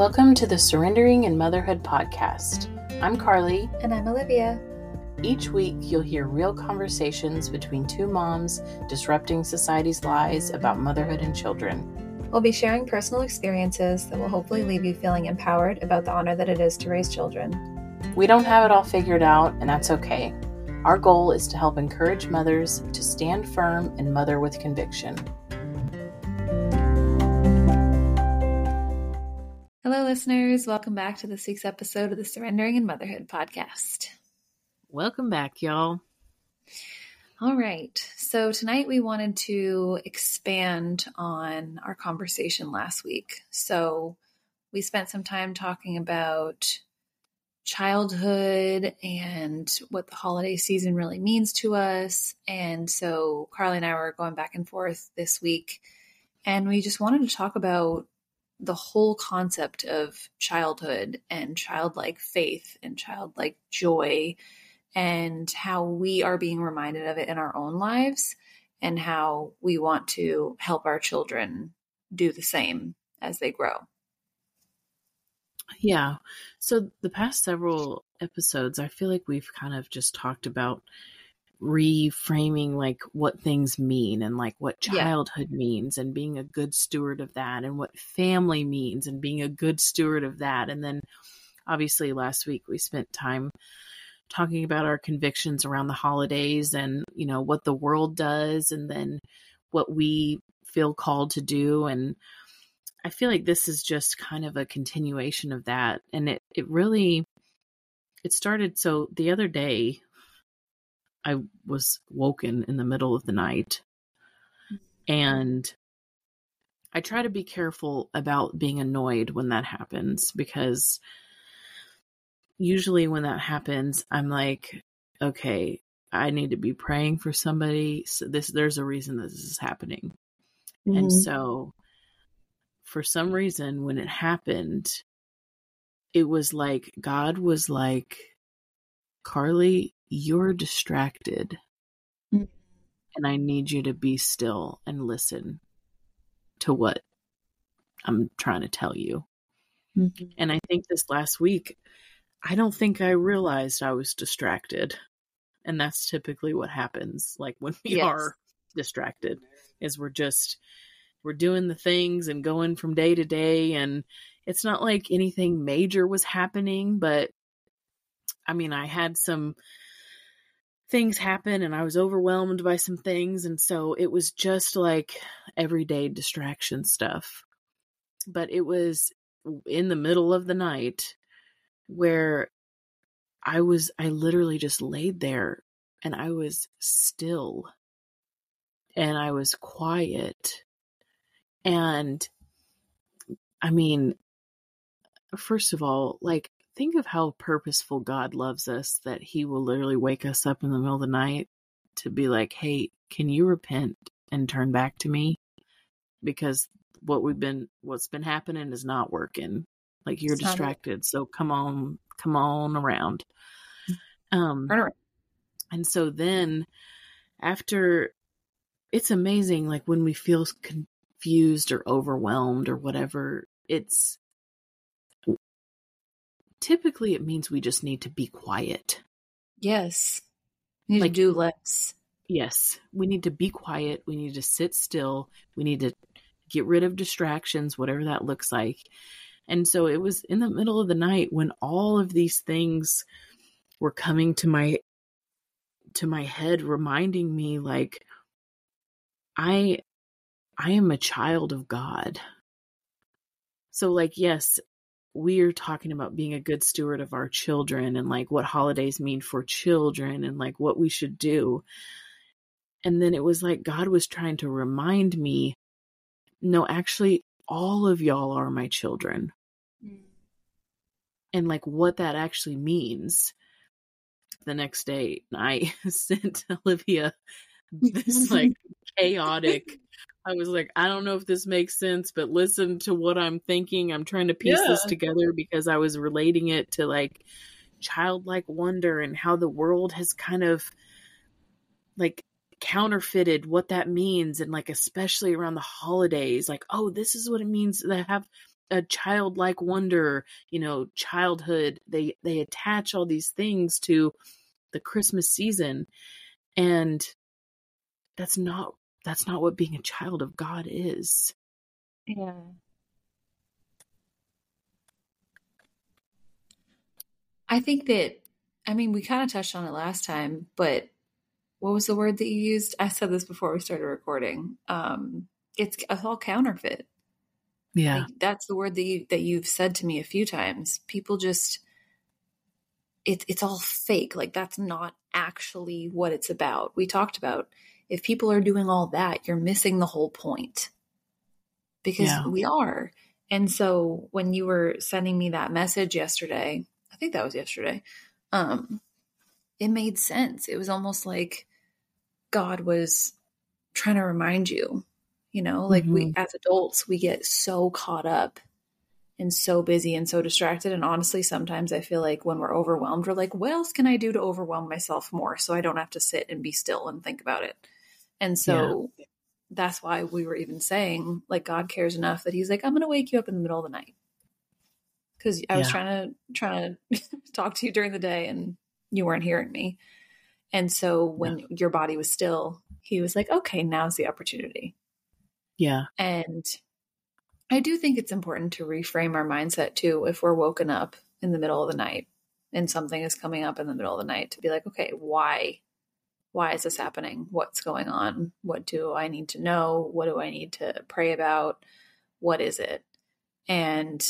Welcome to the Surrendering in Motherhood podcast. I'm Carly. And I'm Olivia. Each week, you'll hear real conversations between two moms disrupting society's lies about motherhood and children. We'll be sharing personal experiences that will hopefully leave you feeling empowered about the honor that it is to raise children. We don't have it all figured out, and that's okay. Our goal is to help encourage mothers to stand firm and mother with conviction. Hello, listeners. Welcome back to this week's episode of the Surrendering in Motherhood podcast. Welcome back, y'all. All right. So, tonight we wanted to expand on our conversation last week. So, we spent some time talking about childhood and what the holiday season really means to us. And so, Carly and I were going back and forth this week, and we just wanted to talk about the whole concept of childhood and childlike faith and childlike joy and how we are being reminded of it in our own lives and how we want to help our children do the same as they grow. Yeah. So the past several episodes, I feel like we've kind of just talked about reframing like what things mean and like what childhood yeah. means and being a good steward of that and what family means and being a good steward of that. And then obviously last week we spent time talking about our convictions around the holidays and you know what the world does and then what we feel called to do. And I feel like this is just kind of a continuation of that. And it it really it started so the other day I was woken in the middle of the night. And I try to be careful about being annoyed when that happens because usually when that happens, I'm like, okay, I need to be praying for somebody. So this there's a reason this is happening. Mm-hmm. And so for some reason when it happened, it was like God was like, Carly, you're distracted. Mm-hmm. And I need you to be still and listen to what I'm trying to tell you. Mm-hmm. And I think this last week, I don't think I realized I was distracted. And that's typically what happens like when we yes. are distracted is we're just we're doing the things and going from day to day and it's not like anything major was happening, but I mean, I had some things happen and I was overwhelmed by some things. And so it was just like everyday distraction stuff. But it was in the middle of the night where I was, I literally just laid there and I was still and I was quiet. And I mean, first of all, like think of how purposeful God loves us that he will literally wake us up in the middle of the night to be like, "Hey, can you repent and turn back to me?" Because what we've been what's been happening is not working. Like you're it's distracted. So come on, come on around. Um around. and so then after it's amazing like when we feel confused or overwhelmed or whatever, it's typically it means we just need to be quiet. Yes. We need like, to do less. Yes. We need to be quiet. We need to sit still. We need to get rid of distractions, whatever that looks like. And so it was in the middle of the night when all of these things were coming to my to my head reminding me like I I am a child of God. So like yes, we are talking about being a good steward of our children and like what holidays mean for children and like what we should do. And then it was like God was trying to remind me no, actually, all of y'all are my children. Mm. And like what that actually means. The next day, I sent Olivia this like chaotic I was like, I don't know if this makes sense, but listen to what I'm thinking. I'm trying to piece yeah. this together because I was relating it to like childlike wonder and how the world has kind of like counterfeited what that means and like especially around the holidays like oh this is what it means to have a childlike wonder, you know, childhood. They they attach all these things to the Christmas season and that's not that's not what being a child of God is. Yeah. I think that I mean we kind of touched on it last time, but what was the word that you used? I said this before we started recording. Um it's, it's all counterfeit. Yeah. Like, that's the word that you that you've said to me a few times. People just it's it's all fake. Like that's not actually what it's about. We talked about if people are doing all that, you're missing the whole point. Because yeah. we are. And so when you were sending me that message yesterday, I think that was yesterday, um, it made sense. It was almost like God was trying to remind you, you know, like mm-hmm. we as adults, we get so caught up and so busy and so distracted. And honestly, sometimes I feel like when we're overwhelmed, we're like, what else can I do to overwhelm myself more so I don't have to sit and be still and think about it? And so yeah. that's why we were even saying, like, God cares enough that He's like, I'm going to wake you up in the middle of the night. Because I was yeah. trying to trying to talk to you during the day and you weren't hearing me. And so when yeah. your body was still, he was like, okay, now's the opportunity. Yeah. And I do think it's important to reframe our mindset too if we're woken up in the middle of the night and something is coming up in the middle of the night to be like, okay, why? Why is this happening? What's going on? What do I need to know? What do I need to pray about? What is it? And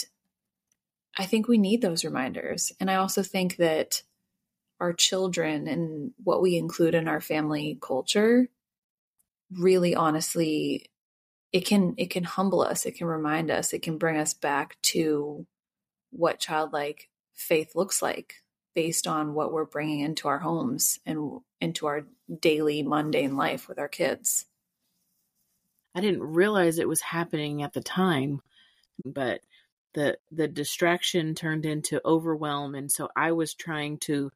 I think we need those reminders. And I also think that our children and what we include in our family culture really honestly it can it can humble us it can remind us it can bring us back to what childlike faith looks like based on what we're bringing into our homes and into our daily mundane life with our kids i didn't realize it was happening at the time but the the distraction turned into overwhelm and so i was trying to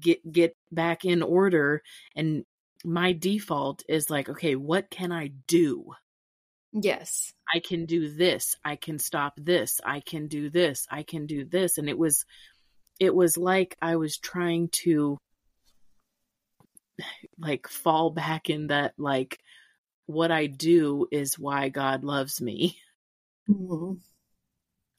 get get back in order and my default is like okay what can i do Yes. I can do this. I can stop this. I can do this. I can do this. And it was it was like I was trying to like fall back in that like what I do is why God loves me. Mm-hmm.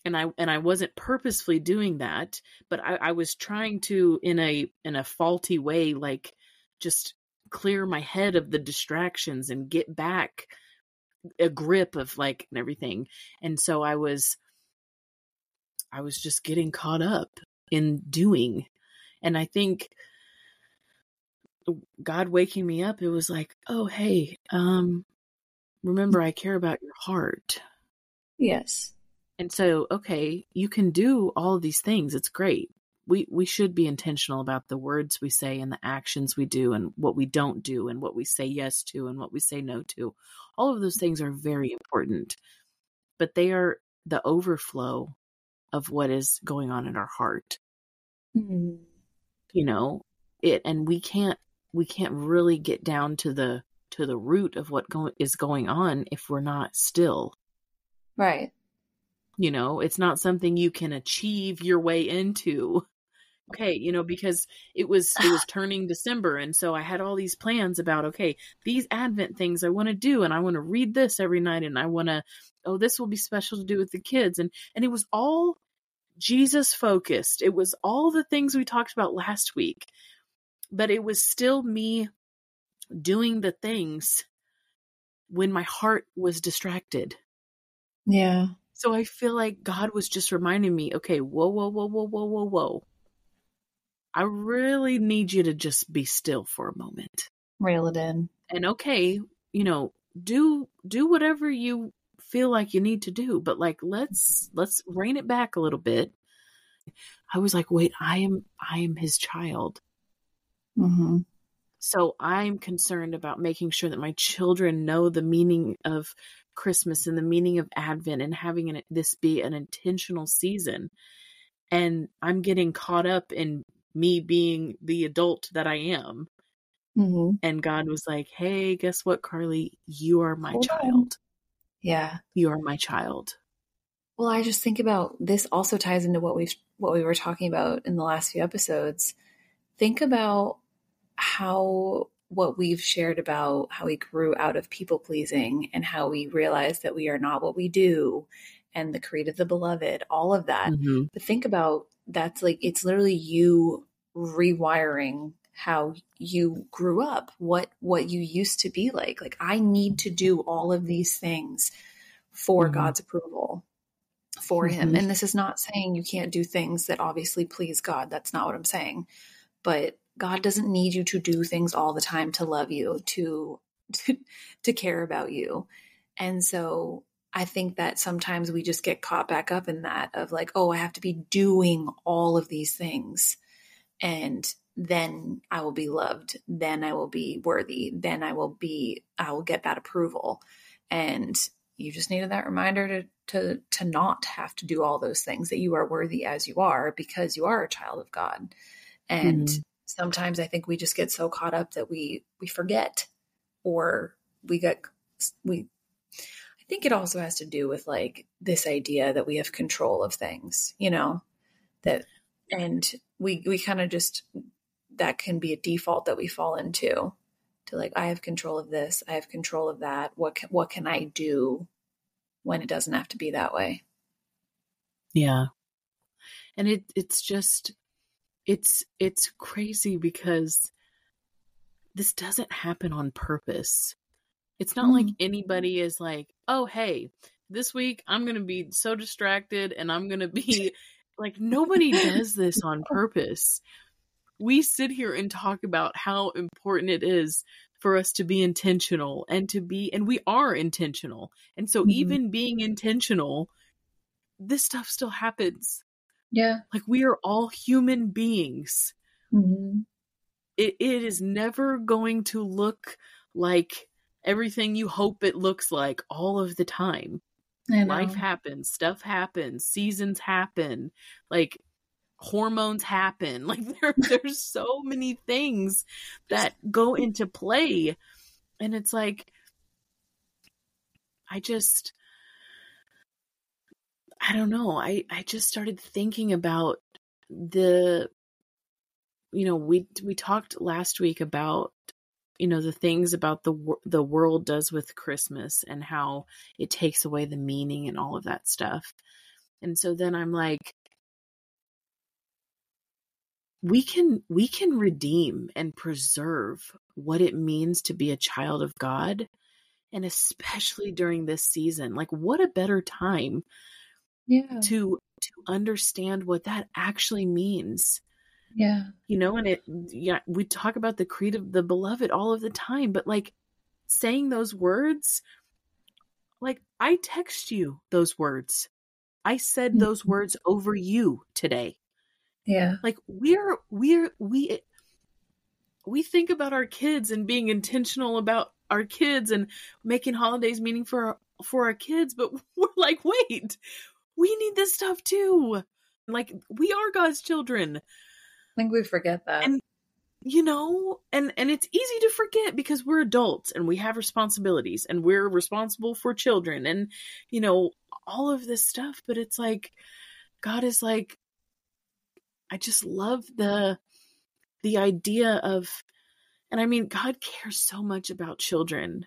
And I and I wasn't purposefully doing that, but I, I was trying to in a in a faulty way, like just clear my head of the distractions and get back a grip of like and everything. And so I was I was just getting caught up in doing. And I think God waking me up, it was like, oh hey, um remember I care about your heart. Yes. And so, okay, you can do all of these things. It's great we we should be intentional about the words we say and the actions we do and what we don't do and what we say yes to and what we say no to all of those things are very important but they are the overflow of what is going on in our heart. Mm-hmm. you know it and we can't we can't really get down to the to the root of what go- is going on if we're not still. Right. You know it's not something you can achieve your way into okay you know because it was it was turning december and so i had all these plans about okay these advent things i want to do and i want to read this every night and i want to oh this will be special to do with the kids and and it was all jesus focused. It was all the things we talked about last week but it was still me doing the things when my heart was distracted. Yeah. So i feel like god was just reminding me okay whoa whoa whoa whoa whoa whoa whoa I really need you to just be still for a moment. Reel it in. And okay, you know, do do whatever you feel like you need to do, but like let's let's rein it back a little bit. I was like, wait, I am I am his child. Mm-hmm. So I'm concerned about making sure that my children know the meaning of Christmas and the meaning of Advent and having an, this be an intentional season. And I'm getting caught up in me being the adult that I am. Mm-hmm. And God was like, hey, guess what, Carly? You are my Hold child. On. Yeah. You are my child. Well, I just think about this also ties into what we've what we were talking about in the last few episodes. Think about how what we've shared about how we grew out of people pleasing and how we realized that we are not what we do and the creed of the beloved, all of that. Mm-hmm. But think about that's like it's literally you rewiring how you grew up, what what you used to be like. Like I need to do all of these things for mm-hmm. God's approval for mm-hmm. him. And this is not saying you can't do things that obviously please God. That's not what I'm saying. But God doesn't need you to do things all the time to love you, to to, to care about you. And so I think that sometimes we just get caught back up in that of like, oh, I have to be doing all of these things. And then I will be loved. Then I will be worthy. Then I will be, I will get that approval. And you just needed that reminder to to to not have to do all those things that you are worthy as you are because you are a child of God. And mm-hmm. sometimes I think we just get so caught up that we we forget or we get we I think it also has to do with like this idea that we have control of things, you know, that and we we kind of just that can be a default that we fall into to like I have control of this, I have control of that. What can, what can I do when it doesn't have to be that way? Yeah. And it it's just it's it's crazy because this doesn't happen on purpose. It's not mm. like anybody is like, "Oh, hey, this week I'm going to be so distracted and I'm going to be like nobody does this on purpose. We sit here and talk about how important it is for us to be intentional and to be and we are intentional. And so mm-hmm. even being intentional this stuff still happens. Yeah. Like we are all human beings. Mm-hmm. it, it is never going to look like everything you hope it looks like all of the time life happens stuff happens seasons happen like hormones happen like there, there's so many things that go into play and it's like i just i don't know i i just started thinking about the you know we we talked last week about you know the things about the the world does with christmas and how it takes away the meaning and all of that stuff. And so then i'm like we can we can redeem and preserve what it means to be a child of God and especially during this season. Like what a better time yeah. to to understand what that actually means yeah you know and it yeah we talk about the creed of the beloved all of the time but like saying those words like i text you those words i said mm-hmm. those words over you today yeah. Like we're we're we we think about our kids and being intentional about our kids and making holidays meaning for our, for our kids, but we're like, wait, we need this stuff too. Like we are God's children. Think we forget that. And you know, and and it's easy to forget because we're adults and we have responsibilities and we're responsible for children and you know, all of this stuff, but it's like God is like I just love the the idea of and I mean God cares so much about children.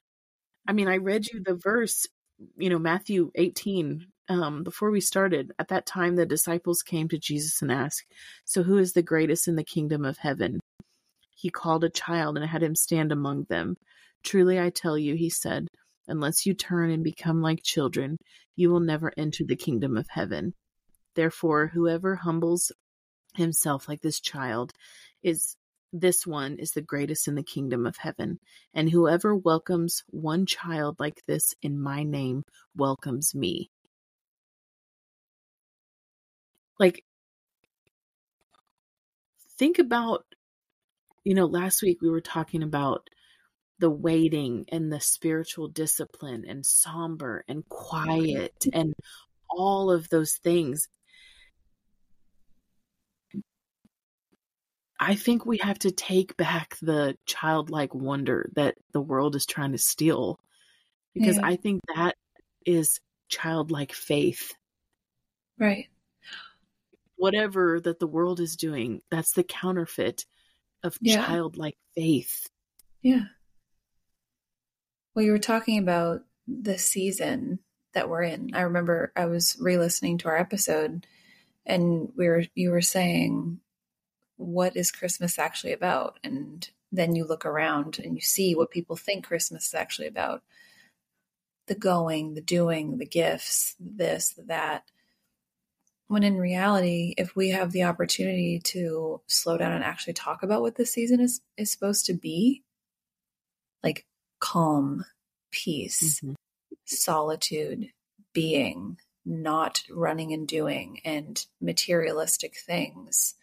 I mean, I read you the verse, you know, Matthew 18 um, before we started. At that time the disciples came to Jesus and asked, "So who is the greatest in the kingdom of heaven?" He called a child and had him stand among them. "Truly I tell you," he said, "unless you turn and become like children, you will never enter the kingdom of heaven." Therefore, whoever humbles himself like this child is this one is the greatest in the kingdom of heaven. And whoever welcomes one child like this in my name welcomes me. Like, think about, you know, last week we were talking about the waiting and the spiritual discipline and somber and quiet mm-hmm. and all of those things. I think we have to take back the childlike wonder that the world is trying to steal because yeah. I think that is childlike faith. Right. Whatever that the world is doing, that's the counterfeit of yeah. childlike faith. Yeah. Well, you were talking about the season that we're in. I remember I was re-listening to our episode and we were you were saying what is Christmas actually about? And then you look around and you see what people think Christmas is actually about. The going, the doing, the gifts, this, that. When in reality, if we have the opportunity to slow down and actually talk about what this season is, is supposed to be, like calm, peace, mm-hmm. solitude, being, not running and doing, and materialistic things,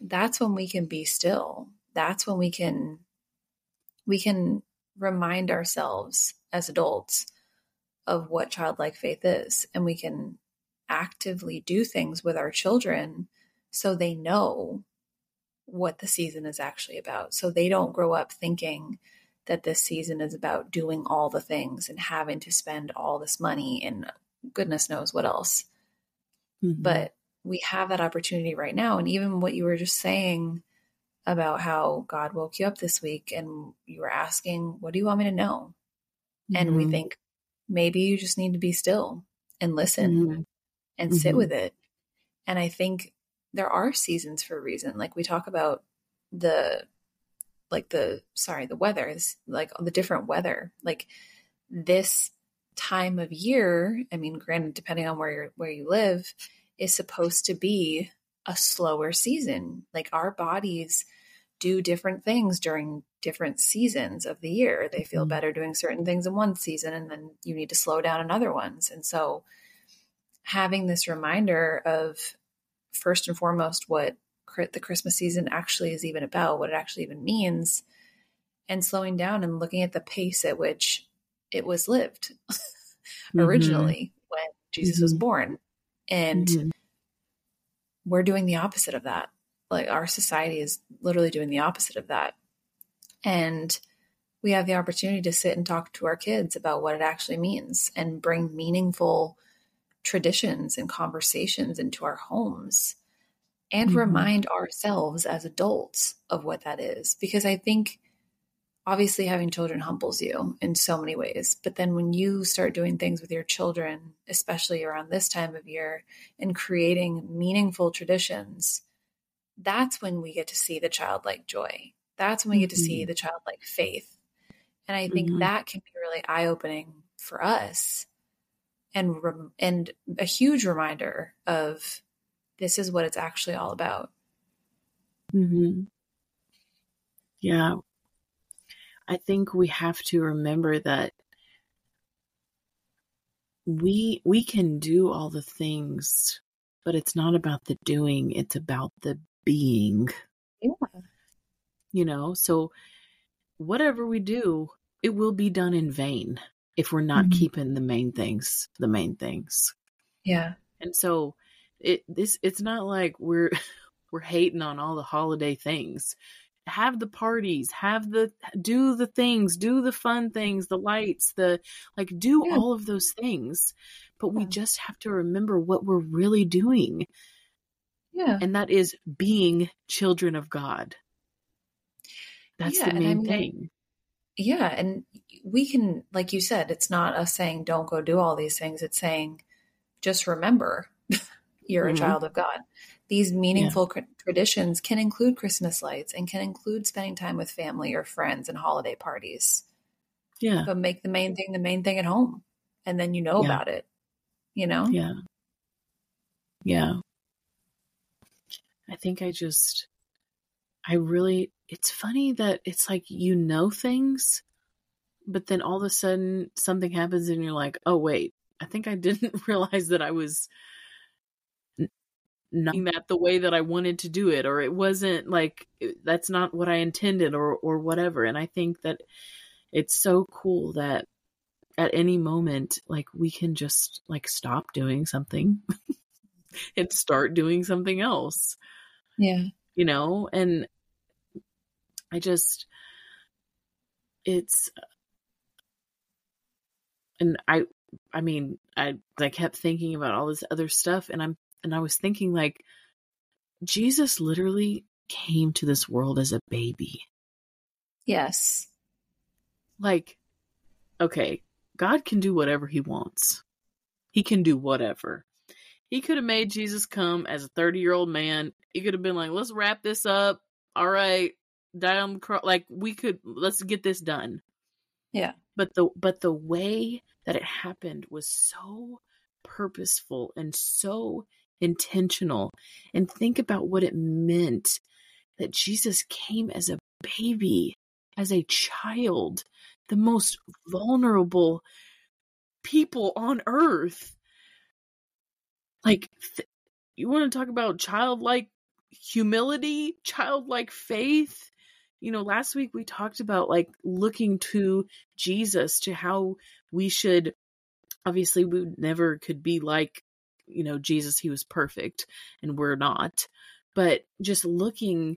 that's when we can be still. That's when we can we can remind ourselves as adults of what childlike faith is and we can actively do things with our children so they know what the season is actually about so they don't grow up thinking that this season is about doing all the things and having to spend all this money and goodness knows what else. Mm-hmm. But we have that opportunity right now. And even what you were just saying about how God woke you up this week and you were asking, What do you want me to know? Mm-hmm. And we mm-hmm. think maybe you just need to be still and listen mm-hmm. And sit mm-hmm. with it. And I think there are seasons for a reason. Like we talk about the like the sorry the weather is like the different weather like this time of year i mean granted depending on where you're where you live is supposed to be a slower season like our bodies do different things during different seasons of the year they feel mm-hmm. better doing certain things in one season and then you need to slow down in other ones and so having this reminder of first and foremost what the Christmas season actually is even about, what it actually even means, and slowing down and looking at the pace at which it was lived mm-hmm. originally when Jesus mm-hmm. was born. And mm-hmm. we're doing the opposite of that. Like our society is literally doing the opposite of that. And we have the opportunity to sit and talk to our kids about what it actually means and bring meaningful traditions and conversations into our homes and mm-hmm. remind ourselves as adults of what that is. Because I think obviously having children humbles you in so many ways. But then when you start doing things with your children, especially around this time of year, and creating meaningful traditions, that's when we get to see the childlike joy. That's when we get to see mm-hmm. the childlike faith. And I think mm-hmm. that can be really eye opening for us and and a huge reminder of this is what it's actually all about. Mm-hmm. Yeah. I think we have to remember that we we can do all the things, but it's not about the doing, it's about the being. Yeah. You know, so whatever we do, it will be done in vain if we're not mm-hmm. keeping the main things the main things. Yeah. And so it this it's not like we're we're hating on all the holiday things have the parties have the do the things do the fun things the lights the like do yeah. all of those things but we just have to remember what we're really doing yeah and that is being children of god that's yeah, the main I mean, thing yeah and we can like you said it's not us saying don't go do all these things it's saying just remember you're mm-hmm. a child of God. These meaningful yeah. traditions can include Christmas lights and can include spending time with family or friends and holiday parties. Yeah. But make the main thing the main thing at home. And then you know yeah. about it. You know? Yeah. Yeah. I think I just, I really, it's funny that it's like you know things, but then all of a sudden something happens and you're like, oh, wait, I think I didn't realize that I was not that the way that I wanted to do it, or it wasn't like that's not what I intended, or or whatever. And I think that it's so cool that at any moment, like we can just like stop doing something and start doing something else. Yeah, you know, and I just it's and I I mean, I I kept thinking about all this other stuff and I'm and I was thinking like Jesus literally came to this world as a baby. Yes. Like okay, God can do whatever he wants. He can do whatever. He could have made Jesus come as a 30 year old man. He could have been like, let's wrap this up. All right, die on the cross. Like, we could, let's get this done. Yeah. But the, but the way that it happened was so purposeful and so intentional. And think about what it meant that Jesus came as a baby, as a child, the most vulnerable people on earth. Like, th- you want to talk about childlike humility, childlike faith? You know, last week we talked about like looking to Jesus, to how we should. Obviously, we never could be like, you know, Jesus. He was perfect, and we're not. But just looking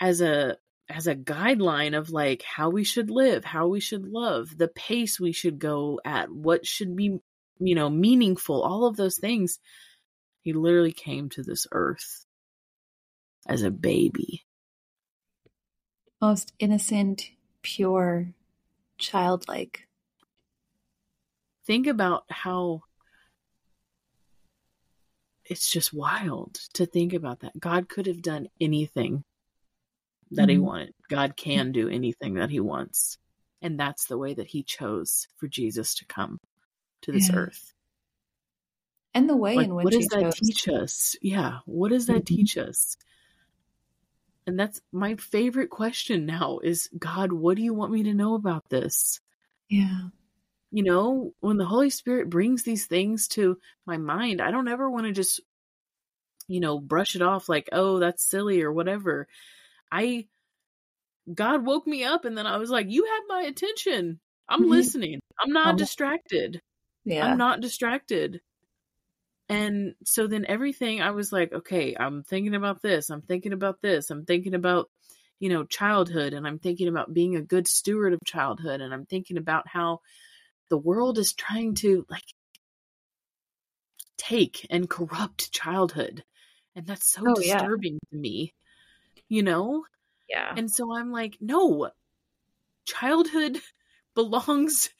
as a as a guideline of like how we should live, how we should love, the pace we should go at, what should be, you know, meaningful, all of those things. He literally came to this earth as a baby. Most innocent, pure, childlike. Think about how it's just wild to think about that. God could have done anything that mm-hmm. he wanted. God can do anything that he wants. And that's the way that he chose for Jesus to come to this yeah. earth. And the way like, in which what does that chose. teach us? Yeah, what does that mm-hmm. teach us? And that's my favorite question now is God, what do you want me to know about this? Yeah. You know, when the Holy Spirit brings these things to my mind, I don't ever want to just, you know, brush it off like, oh, that's silly or whatever. I God woke me up and then I was like, You have my attention. I'm listening. I'm not distracted. Yeah. I'm not distracted. And so then everything I was like, okay, I'm thinking about this. I'm thinking about this. I'm thinking about, you know, childhood and I'm thinking about being a good steward of childhood and I'm thinking about how the world is trying to like take and corrupt childhood. And that's so oh, disturbing yeah. to me you know? Yeah. And so I'm like, no, childhood belongs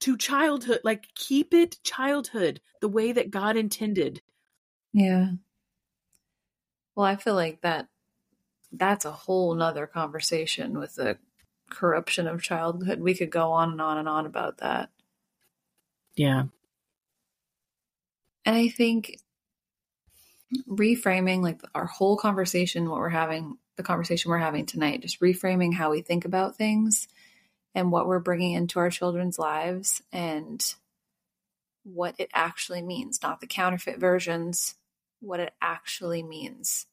to childhood. Like, keep it childhood the way that God intended. Yeah. Well, I feel like that that's a whole nother conversation with the corruption of childhood. We could go on and on and on about that. Yeah. And I think reframing like our whole conversation, what we're having, the conversation we're having tonight, just reframing how we think about things and what we're bringing into our children's lives and what it actually means, not the counterfeit versions, what it actually means.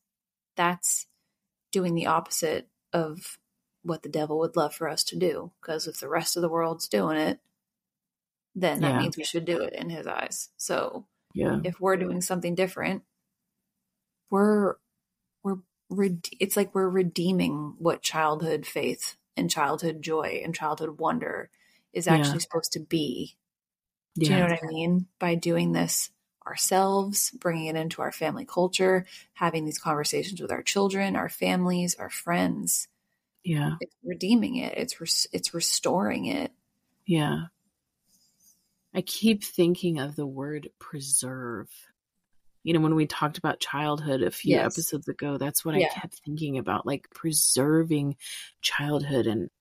That's doing the opposite of what the devil would love for us to do. Because if the rest of the world's doing it, then that yeah. means we should do it in his eyes. So yeah. if we're doing something different, we're we're it's like we're redeeming what childhood faith and childhood joy and childhood wonder is actually yeah. supposed to be. Do yeah. you know what I mean? By doing this ourselves, bringing it into our family culture, having these conversations with our children, our families, our friends. Yeah. It's redeeming it. It's re- it's restoring it. Yeah. I keep thinking of the word preserve you know, when we talked about childhood a few yes. episodes ago, that's what yeah. I kept thinking about, like preserving childhood. And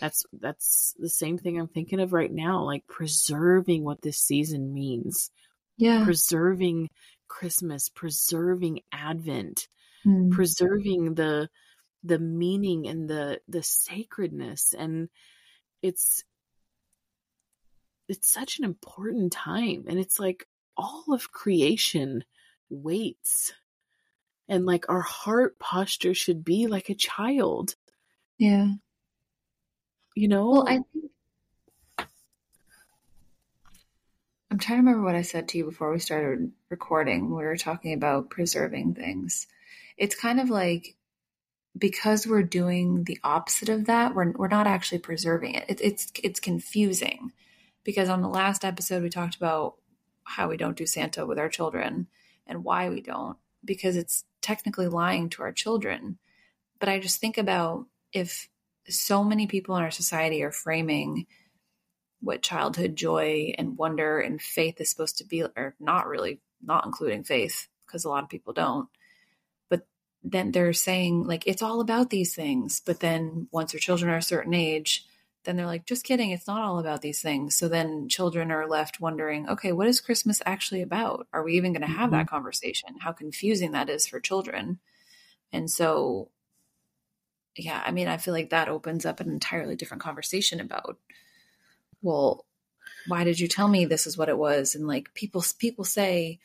that's, that's the same thing I'm thinking of right now, like preserving what this season means. Yeah. Preserving Christmas, preserving Advent, mm. preserving the, the meaning and the, the sacredness. And it's, it's such an important time. And it's like all of creation waits and like our heart posture should be like a child. Yeah. You know? Well i think i'm trying to remember what i said to you before we started recording we were talking about preserving things. It's kind of like because we're doing the opposite of that we're, we're not actually preserving it. it it's it's confusing Because on the last episode, we talked about how we don't do Santa with our children and why we don't, because it's technically lying to our children. But I just think about if so many people in our society are framing what childhood joy and wonder and faith is supposed to be, or not really, not including faith, because a lot of people don't. But then they're saying, like, it's all about these things. But then once your children are a certain age, then they're like, just kidding, it's not all about these things. So then children are left wondering, okay, what is Christmas actually about? Are we even going to have mm-hmm. that conversation? How confusing that is for children. And so, yeah, I mean, I feel like that opens up an entirely different conversation about, well, why did you tell me this is what it was? And like people, people say,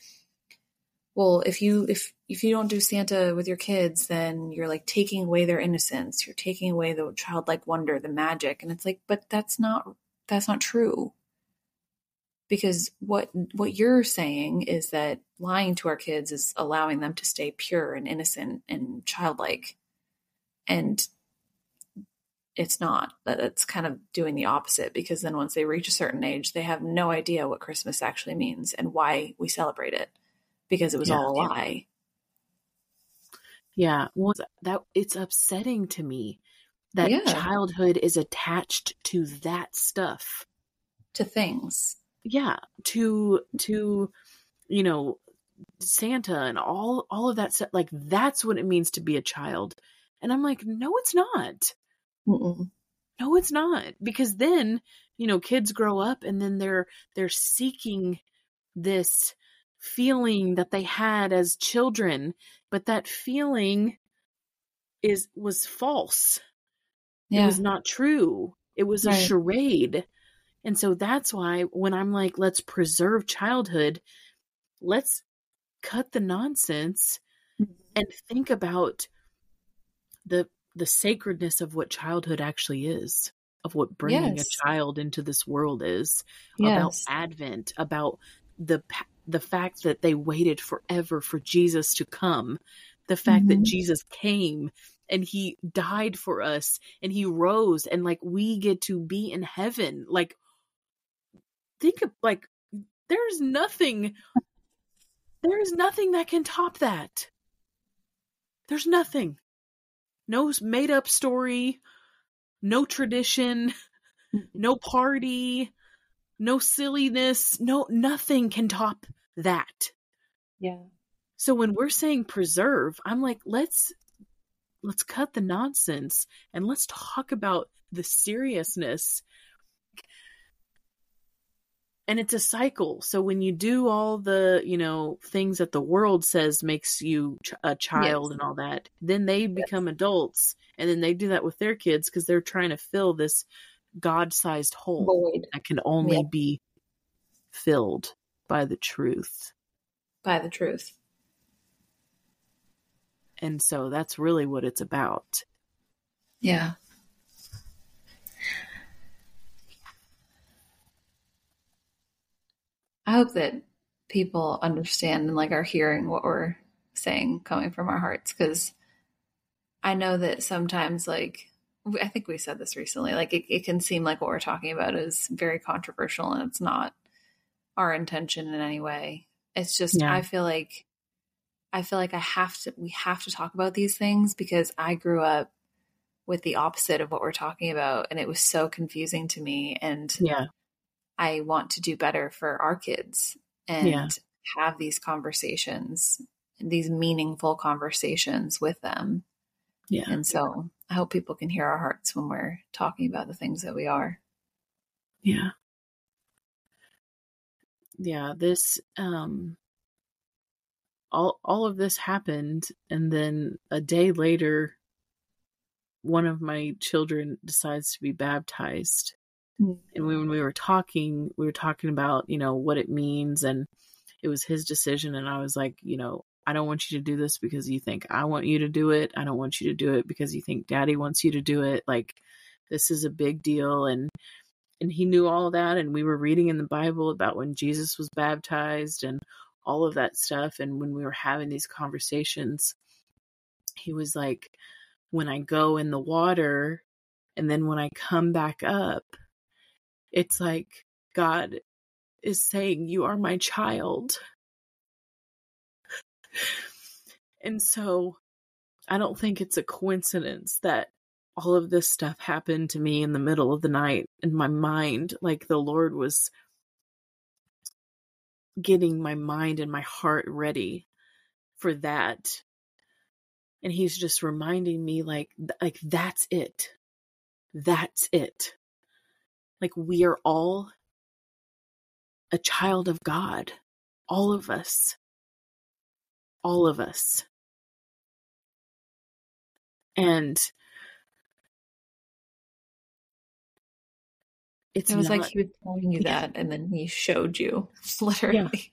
well if you if if you don't do santa with your kids then you're like taking away their innocence. You're taking away the childlike wonder the magic. And it's like but that's not that's not true. Because what what you're saying is that lying to our kids is allowing them to stay pure and innocent and childlike. And it's not. That it's kind of doing the opposite because then once they reach a certain age they have no idea what christmas actually means and why we celebrate it because it was yeah. all a lie. Yeah, well, that it's upsetting to me that yeah. childhood is attached to that stuff, to things. Yeah, to to you know Santa and all all of that stuff. Like that's what it means to be a child. And I'm like, no, it's not. Mm-mm. No, it's not. Because then you know kids grow up and then they're they're seeking this feeling that they had as children, but that feeling is was false. Yeah. It was not true. It was right. a charade. And so that's why when I'm like, let's preserve childhood, let's cut the nonsense mm-hmm. and think about the the sacredness of what childhood actually is, of what bringing yes. a child into this world is, yes. about Advent, about the the fact that they waited forever for Jesus to come, the fact mm-hmm. that Jesus came and he died for us and he rose and like we get to be in heaven. Like think of like there's nothing there is nothing that can top that. There's nothing. No made up story, no tradition, no party, no silliness, no nothing can top that. Yeah. So when we're saying preserve, I'm like, let's let's cut the nonsense and let's talk about the seriousness. And it's a cycle. So when you do all the, you know, things that the world says makes you ch- a child yes. and all that, then they become yes. adults and then they do that with their kids because they're trying to fill this god-sized hole Void. that can only be filled by the truth. By the truth. And so that's really what it's about. Yeah. I hope that people understand and like are hearing what we're saying coming from our hearts because I know that sometimes like I think we said this recently. Like it, it can seem like what we're talking about is very controversial, and it's not our intention in any way. It's just yeah. I feel like I feel like I have to. We have to talk about these things because I grew up with the opposite of what we're talking about, and it was so confusing to me. And yeah, I want to do better for our kids and yeah. have these conversations, these meaningful conversations with them. Yeah. And so I hope people can hear our hearts when we're talking about the things that we are. Yeah. Yeah, this um all all of this happened and then a day later one of my children decides to be baptized. Mm-hmm. And when we were talking, we were talking about, you know, what it means and it was his decision and I was like, you know, I don't want you to do this because you think I want you to do it. I don't want you to do it because you think daddy wants you to do it. Like this is a big deal and and he knew all that and we were reading in the Bible about when Jesus was baptized and all of that stuff and when we were having these conversations he was like when I go in the water and then when I come back up it's like God is saying, You are my child. and so I don't think it's a coincidence that all of this stuff happened to me in the middle of the night in my mind. Like the Lord was getting my mind and my heart ready for that. And he's just reminding me like like that's it. That's it. Like we are all a child of God. All of us. All of us. And it's it was not, like he was telling you yeah. that and then he showed you literally.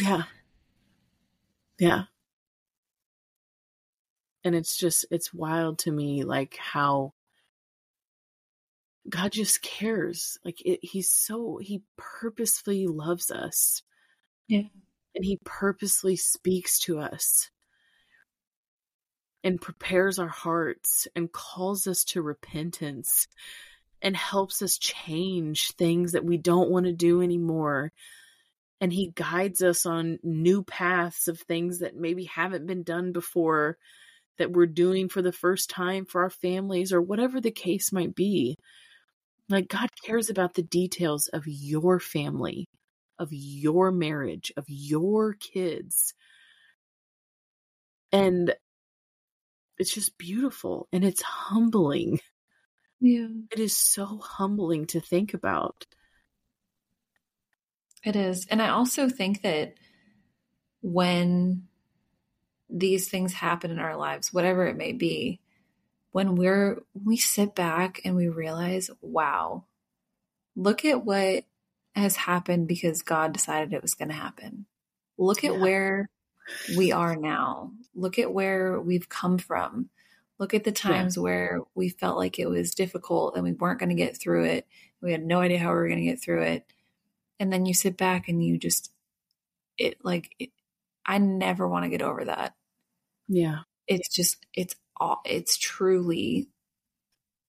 Yeah. yeah. Yeah. And it's just it's wild to me like how God just cares. Like it, he's so he purposefully loves us. Yeah. And he purposely speaks to us and prepares our hearts and calls us to repentance and helps us change things that we don't want to do anymore. And he guides us on new paths of things that maybe haven't been done before that we're doing for the first time for our families or whatever the case might be. Like God cares about the details of your family, of your marriage, of your kids. And it's just beautiful and it's humbling. Yeah. It is so humbling to think about. It is. And I also think that when these things happen in our lives, whatever it may be, when we're we sit back and we realize, wow, look at what has happened because God decided it was going to happen. Look at yeah. where we are now. Look at where we've come from. Look at the times yeah. where we felt like it was difficult and we weren't going to get through it. We had no idea how we were going to get through it. And then you sit back and you just, it like, it, I never want to get over that. Yeah. It's just, it's all, It's truly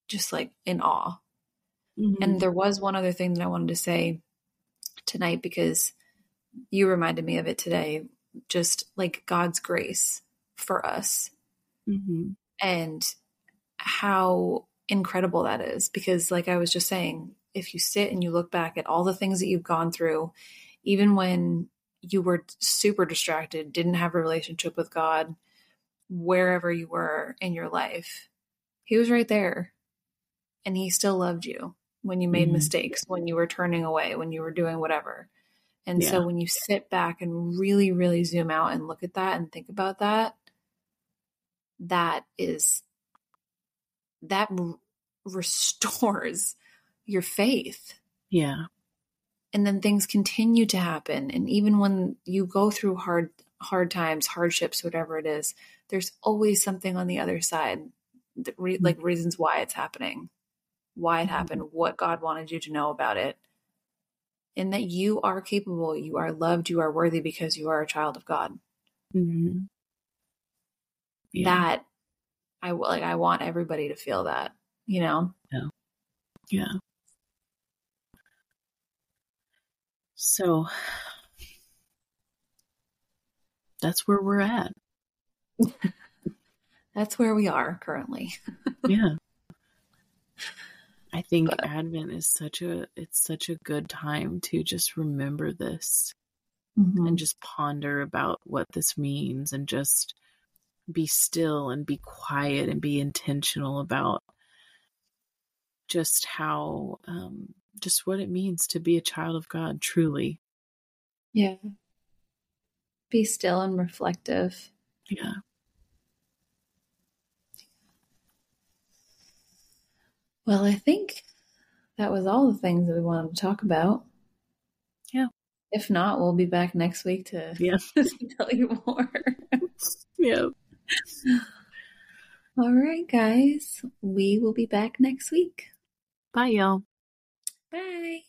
just like in awe. Mm-hmm. And there was one other thing that I wanted to say tonight because you reminded me of it today. Just like God's grace for us. Mm-hmm. And how incredible that is. Because, like I was just saying, if you sit and you look back at all the things that you've gone through, even when you were super distracted, didn't have a relationship with God, wherever you were in your life, He was right there. And He still loved you when you made mm-hmm. mistakes, when you were turning away, when you were doing whatever. And yeah. so when you sit back and really, really zoom out and look at that and think about that, that is, that restores your faith. Yeah. And then things continue to happen. And even when you go through hard, hard times, hardships, whatever it is, there's always something on the other side, re- mm-hmm. like reasons why it's happening, why it mm-hmm. happened, what God wanted you to know about it, and that you are capable, you are loved, you are worthy because you are a child of God. Mm-hmm. Yeah. That I like. I want everybody to feel that. You know. Yeah. Yeah. So that's where we're at. That's where we are currently. yeah. I think but, Advent is such a it's such a good time to just remember this mm-hmm. and just ponder about what this means and just be still and be quiet and be intentional about just how um just what it means to be a child of God truly. Yeah. Be still and reflective. Yeah. Well, I think that was all the things that we wanted to talk about. Yeah. If not, we'll be back next week to, yeah. tell you more. yeah. All right, guys. We will be back next week. Bye, y'all. Bye.